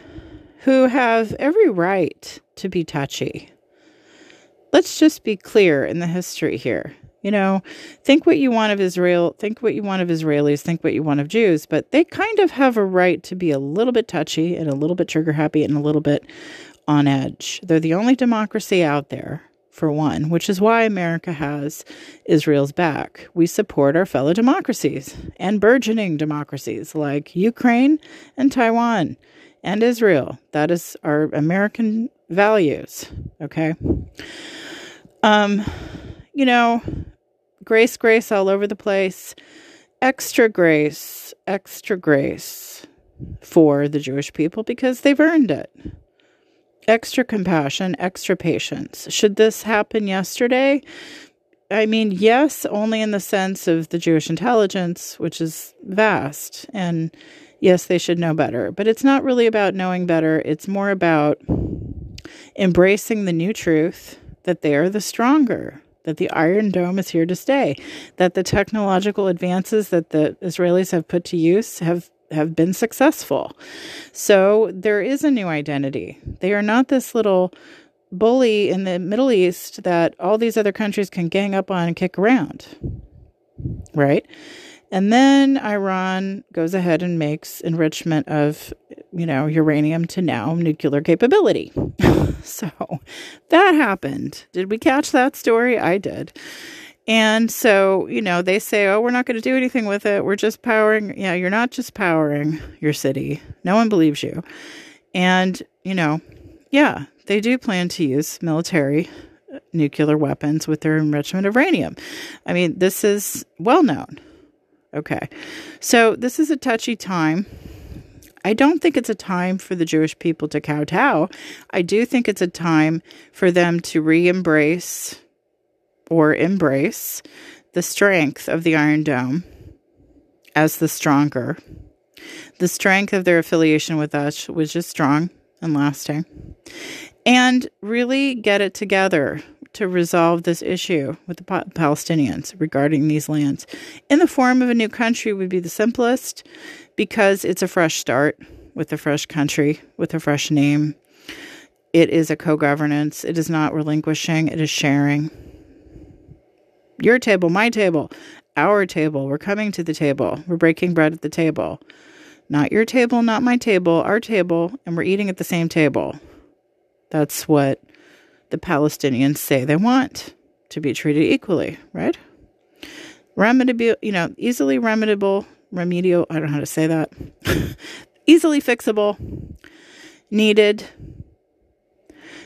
who have every right to be touchy. Let's just be clear in the history here. You know, think what you want of Israel, think what you want of Israelis, think what you want of Jews, but they kind of have a right to be a little bit touchy and a little bit trigger happy and a little bit on edge. They're the only democracy out there, for one, which is why America has Israel's back. We support our fellow democracies and burgeoning democracies like Ukraine and Taiwan and Israel. That is our American values, okay? Um, you know, grace, grace all over the place. Extra grace, extra grace for the Jewish people because they've earned it. Extra compassion, extra patience. Should this happen yesterday? I mean, yes, only in the sense of the Jewish intelligence, which is vast. And yes, they should know better. But it's not really about knowing better, it's more about embracing the new truth that they are the stronger, that the Iron Dome is here to stay, that the technological advances that the Israelis have put to use have have been successful. So there is a new identity. They are not this little bully in the Middle East that all these other countries can gang up on and kick around. Right? And then Iran goes ahead and makes enrichment of, you know, uranium to now nuclear capability. so that happened. Did we catch that story? I did. And so, you know, they say, oh, we're not going to do anything with it. We're just powering. Yeah, you're not just powering your city. No one believes you. And, you know, yeah, they do plan to use military uh, nuclear weapons with their enrichment of uranium. I mean, this is well known. Okay. So, this is a touchy time. I don't think it's a time for the Jewish people to kowtow. I do think it's a time for them to re embrace or embrace the strength of the Iron Dome as the stronger. The strength of their affiliation with us, which is strong and lasting. And really get it together to resolve this issue with the Palestinians regarding these lands. In the form of a new country would be the simplest because it's a fresh start with a fresh country, with a fresh name. It is a co governance. It is not relinquishing, it is sharing your table, my table, our table. We're coming to the table. We're breaking bread at the table. Not your table, not my table, our table, and we're eating at the same table. That's what the Palestinians say they want to be treated equally, right? Remediable, you know, easily remediable, remedial, I don't know how to say that. easily fixable, needed,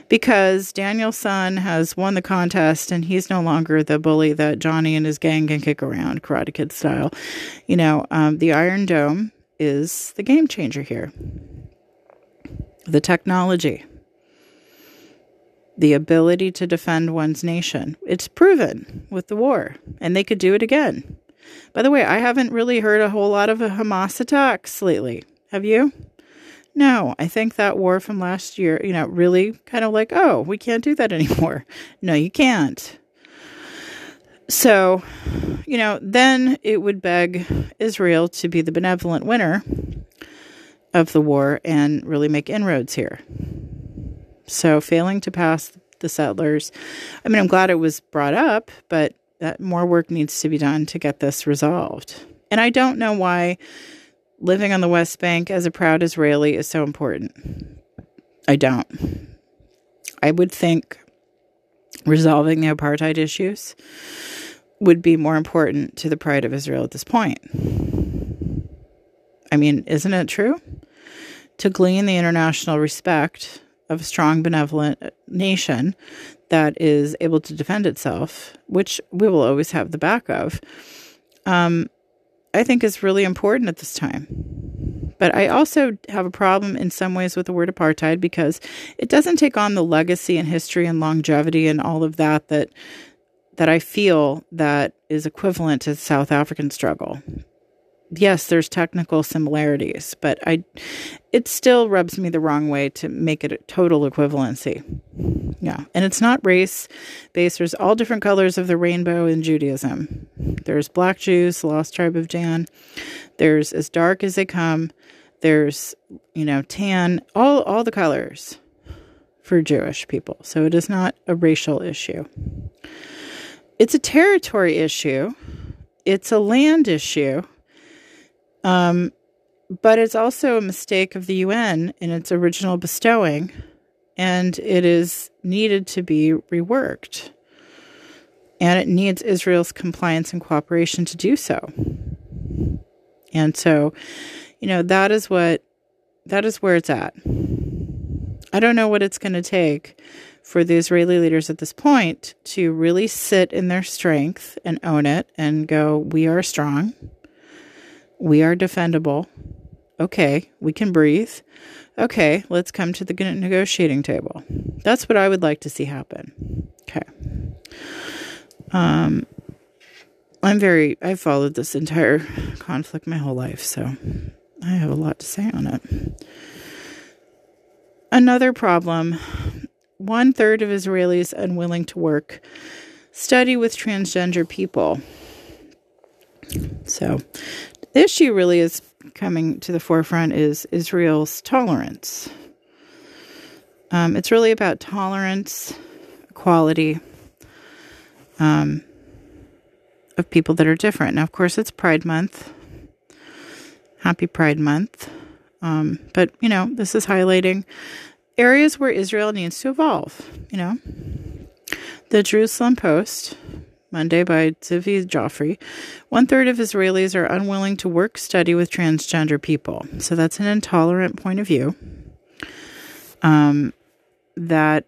because Daniel-san has won the contest and he's no longer the bully that Johnny and his gang can kick around, Karate Kid style. You know, um, the Iron Dome is the game changer here. The technology, the ability to defend one's nation. It's proven with the war, and they could do it again. By the way, I haven't really heard a whole lot of a Hamas attacks lately. Have you? No, I think that war from last year, you know, really kind of like, oh, we can't do that anymore. No, you can't. So, you know, then it would beg Israel to be the benevolent winner of the war and really make inroads here. So, failing to pass the settlers, I mean, I'm glad it was brought up, but that more work needs to be done to get this resolved. And I don't know why living on the West Bank as a proud Israeli is so important. I don't. I would think resolving the apartheid issues would be more important to the pride of Israel at this point. I mean, isn't it true? To glean the international respect of a strong, benevolent nation that is able to defend itself, which we will always have the back of, um, I think is really important at this time. But I also have a problem in some ways with the word apartheid because it doesn't take on the legacy and history and longevity and all of that that that I feel that is equivalent to the South African struggle yes, there's technical similarities, but I it still rubs me the wrong way to make it a total equivalency. Yeah. And it's not race based. There's all different colors of the rainbow in Judaism. There's black Jews, the lost tribe of Dan. There's as dark as they come. There's, you know, tan, all all the colors for Jewish people. So it is not a racial issue. It's a territory issue. It's a land issue um, but it's also a mistake of the UN in its original bestowing, and it is needed to be reworked. And it needs Israel's compliance and cooperation to do so. And so, you know, that is what that is where it's at. I don't know what it's going to take for the Israeli leaders at this point to really sit in their strength and own it and go, we are strong. We are defendable. Okay, we can breathe. Okay, let's come to the negotiating table. That's what I would like to see happen. Okay. Um, I'm very, I've followed this entire conflict my whole life, so I have a lot to say on it. Another problem one third of Israelis unwilling to work study with transgender people. So, the issue really is coming to the forefront is Israel's tolerance. Um, it's really about tolerance, equality um, of people that are different. Now, of course, it's Pride Month. Happy Pride Month. Um, but, you know, this is highlighting areas where Israel needs to evolve, you know. The Jerusalem Post, Monday by Tzvi Joffre, one third of Israelis are unwilling to work study with transgender people. So that's an intolerant point of view. Um, that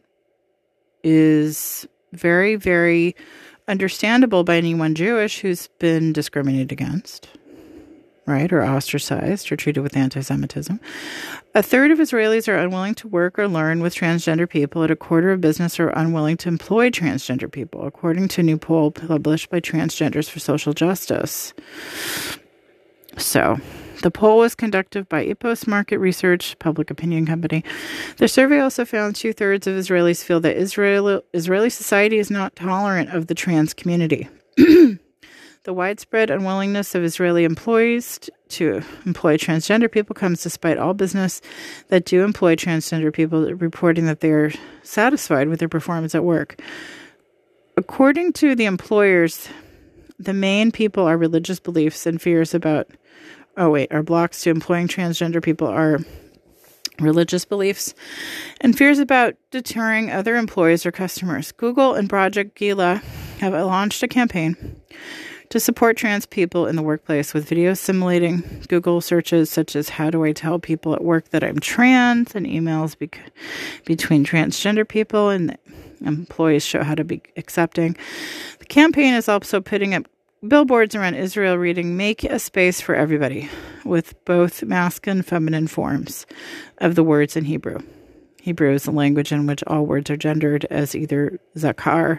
is very, very understandable by anyone Jewish who's been discriminated against right, or ostracized or treated with anti Semitism. A third of Israelis are unwilling to work or learn with transgender people, and a quarter of business are unwilling to employ transgender people, according to a new poll published by Transgenders for Social Justice. So, the poll was conducted by Ipsos Market Research, public opinion company. The survey also found two thirds of Israelis feel that Israel, Israeli society is not tolerant of the trans community. The widespread unwillingness of Israeli employees to employ transgender people comes despite all business that do employ transgender people reporting that they are satisfied with their performance at work. According to the employers, the main people are religious beliefs and fears about, oh, wait, are blocks to employing transgender people are religious beliefs and fears about deterring other employees or customers. Google and Project Gila have launched a campaign to support trans people in the workplace with videos simulating Google searches such as how do I tell people at work that I'm trans and emails be- between transgender people and employees show how to be accepting. The campaign is also putting up billboards around Israel reading make a space for everybody with both masculine and feminine forms of the words in Hebrew. Hebrew is a language in which all words are gendered as either zakar,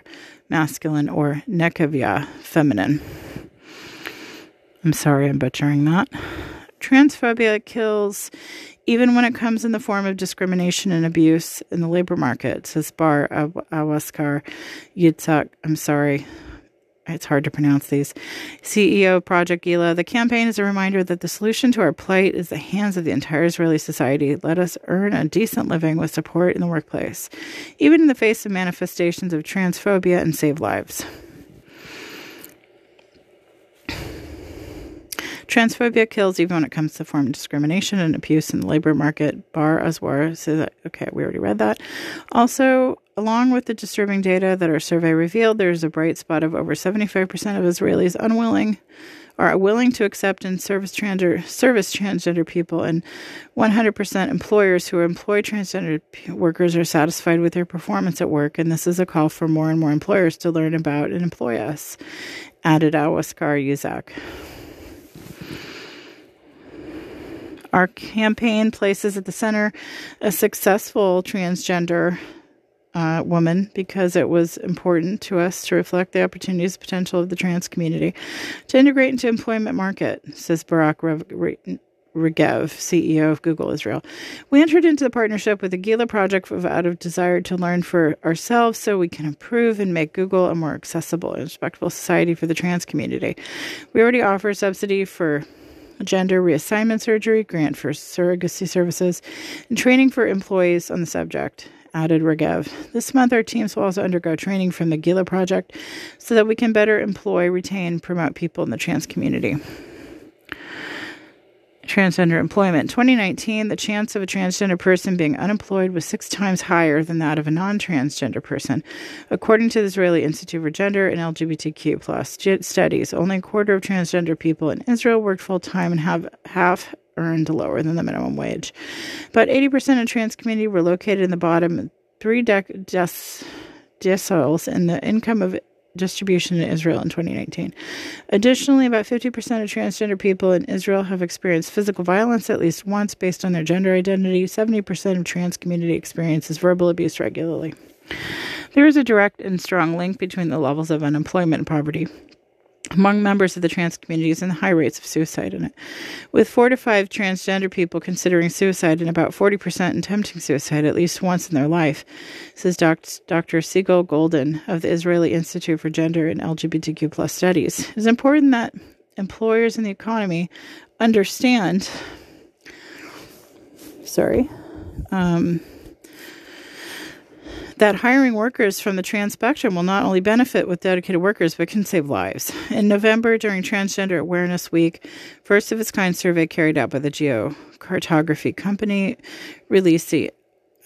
masculine, or nekavia, feminine. I'm sorry I'm butchering that. Transphobia kills even when it comes in the form of discrimination and abuse in the labor market, says Bar Awaskar Yitzhak. I'm sorry, it's hard to pronounce these. CEO of Project Gila, the campaign is a reminder that the solution to our plight is the hands of the entire Israeli society. Let us earn a decent living with support in the workplace, even in the face of manifestations of transphobia, and save lives. Transphobia kills even when it comes to form of discrimination and abuse in the labor market. Bar Aswar says, that, okay, we already read that. Also, along with the disturbing data that our survey revealed, there's a bright spot of over 75% of Israelis unwilling are willing to accept and service transgender service transgender people, and 100% employers who employ transgender workers are satisfied with their performance at work. And this is a call for more and more employers to learn about and employ us. Added Awaskar Yuzak. Our campaign places at the center a successful transgender uh, woman because it was important to us to reflect the opportunities potential of the trans community to integrate into employment market, says Barak Regev, CEO of Google Israel. We entered into the partnership with the Gila Project out of desire to learn for ourselves so we can improve and make Google a more accessible and respectful society for the trans community. We already offer subsidy for gender reassignment surgery, grant for surrogacy services, and training for employees on the subject, added Regev. This month, our teams will also undergo training from the Gila Project so that we can better employ, retain, promote people in the trans community transgender employment. 2019, the chance of a transgender person being unemployed was six times higher than that of a non-transgender person, according to the Israeli Institute for Gender and LGBTQ plus studies. Only a quarter of transgender people in Israel worked full time and have half earned lower than the minimum wage. About 80% of trans community were located in the bottom three dec- deciles in the income of distribution in Israel in 2019. Additionally, about 50% of transgender people in Israel have experienced physical violence at least once based on their gender identity. 70% of trans community experiences verbal abuse regularly. There is a direct and strong link between the levels of unemployment and poverty among members of the trans communities and the high rates of suicide in it. With four to five transgender people considering suicide and about 40% attempting suicide at least once in their life, says Dr. Sigal Goldin of the Israeli Institute for Gender and LGBTQ plus Studies. It is important that employers in the economy understand. Sorry. Um, that hiring workers from the trans spectrum will not only benefit with dedicated workers, but can save lives. In November, during Transgender Awareness Week, first of its kind survey carried out by the Geocartography Company released the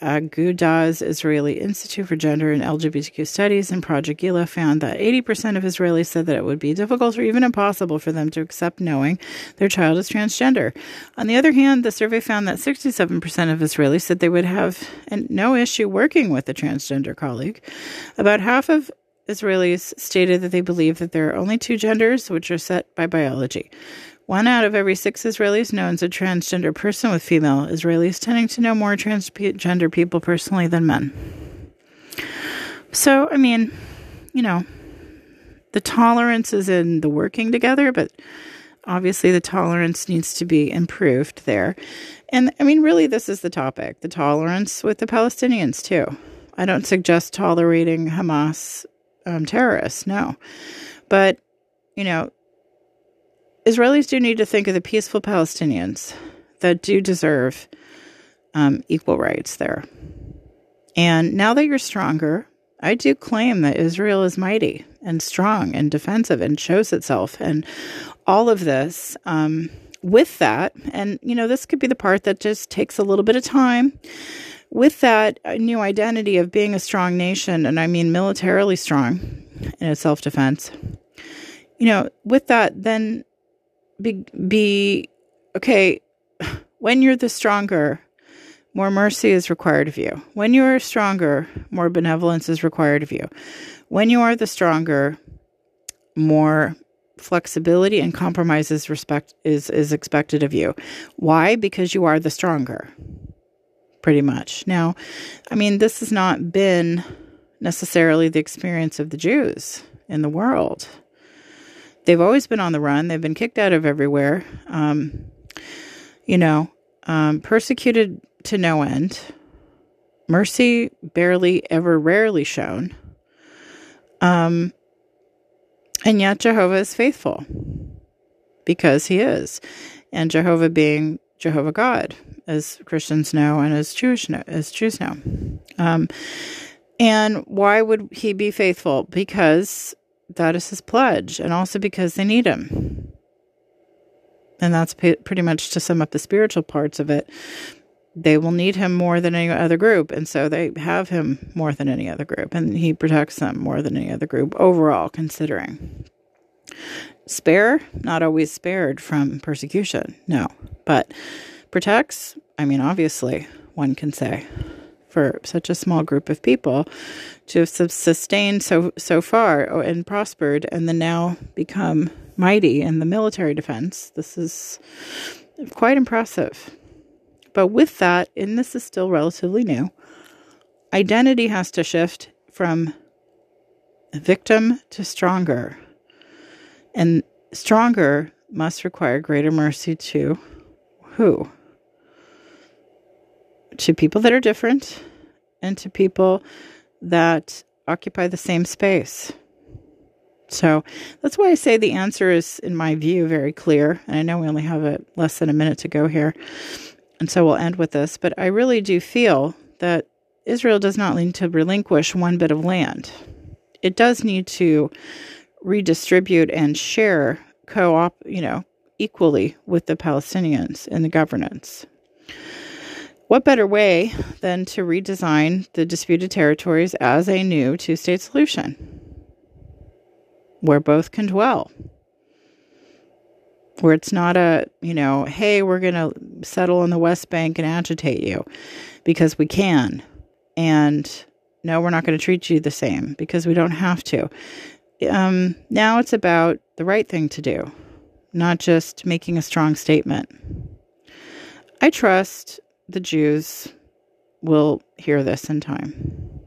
Aguda's Israeli Institute for Gender and LGBTQ Studies and Project Gila found that 80% of Israelis said that it would be difficult or even impossible for them to accept knowing their child is transgender. On the other hand, the survey found that 67% of Israelis said they would have no issue working with a transgender colleague. About half of Israelis stated that they believe that there are only two genders, which are set by biology. One out of every six Israelis knows a transgender person, with female Israelis tending to know more transgender people personally than men. So, I mean, you know, the tolerance is in the working together, but obviously the tolerance needs to be improved there. And I mean, really, this is the topic the tolerance with the Palestinians, too. I don't suggest tolerating Hamas um, terrorists, no. But, you know, Israelis do need to think of the peaceful Palestinians that do deserve um, equal rights there. And now that you're stronger, I do claim that Israel is mighty and strong and defensive and shows itself. And all of this, um, with that, and you know, this could be the part that just takes a little bit of time. With that new identity of being a strong nation, and I mean militarily strong in its self defense, you know, with that, then be, be okay, when you're the stronger, more mercy is required of you. When you are stronger, more benevolence is required of you. When you are the stronger, more flexibility and compromise is respect is is expected of you. Why? Because you are the stronger. Pretty much. Now, I mean, this has not been necessarily the experience of the Jews in the world they've always been on the run. They've been kicked out of everywhere. Um, you know, um, persecuted to no end. Mercy barely ever, rarely shown. Um, and yet Jehovah is faithful because he is. And Jehovah being Jehovah God, as Christians know and as Jewish know, as Jews know. Um, and why would he be faithful? Because that is his pledge, and also because they need him. And that's pretty much to sum up the spiritual parts of it. They will need him more than any other group, and so they have him more than any other group, and he protects them more than any other group overall, considering. Spare, not always spared from persecution, no, but protects, I mean, obviously, one can say for such a small group of people to have sustained so so far oh, and prospered and then now become mighty in the military defense. This is quite impressive. But with that and this is still relatively new identity has to shift from victim to stronger. And stronger must require greater mercy to who to people that are different and to people that occupy the same space. So that's why I say the answer is, in my view, very clear. And I know we only have a, less than a minute to go here. And so we'll end with this. But I really do feel that Israel does not need to relinquish one bit of land. It does need to redistribute and share co op, you know, equally with the Palestinians in the governance. What better way than to redesign the disputed territories as a new two state solution where both can dwell? Where it's not a, you know, hey, we're going to settle in the West Bank and agitate you because we can. and no, we're not going to treat you the same because we don't have to. Um, now it's about the right thing to do, not just making a strong statement. I trust the Jews will hear this in time.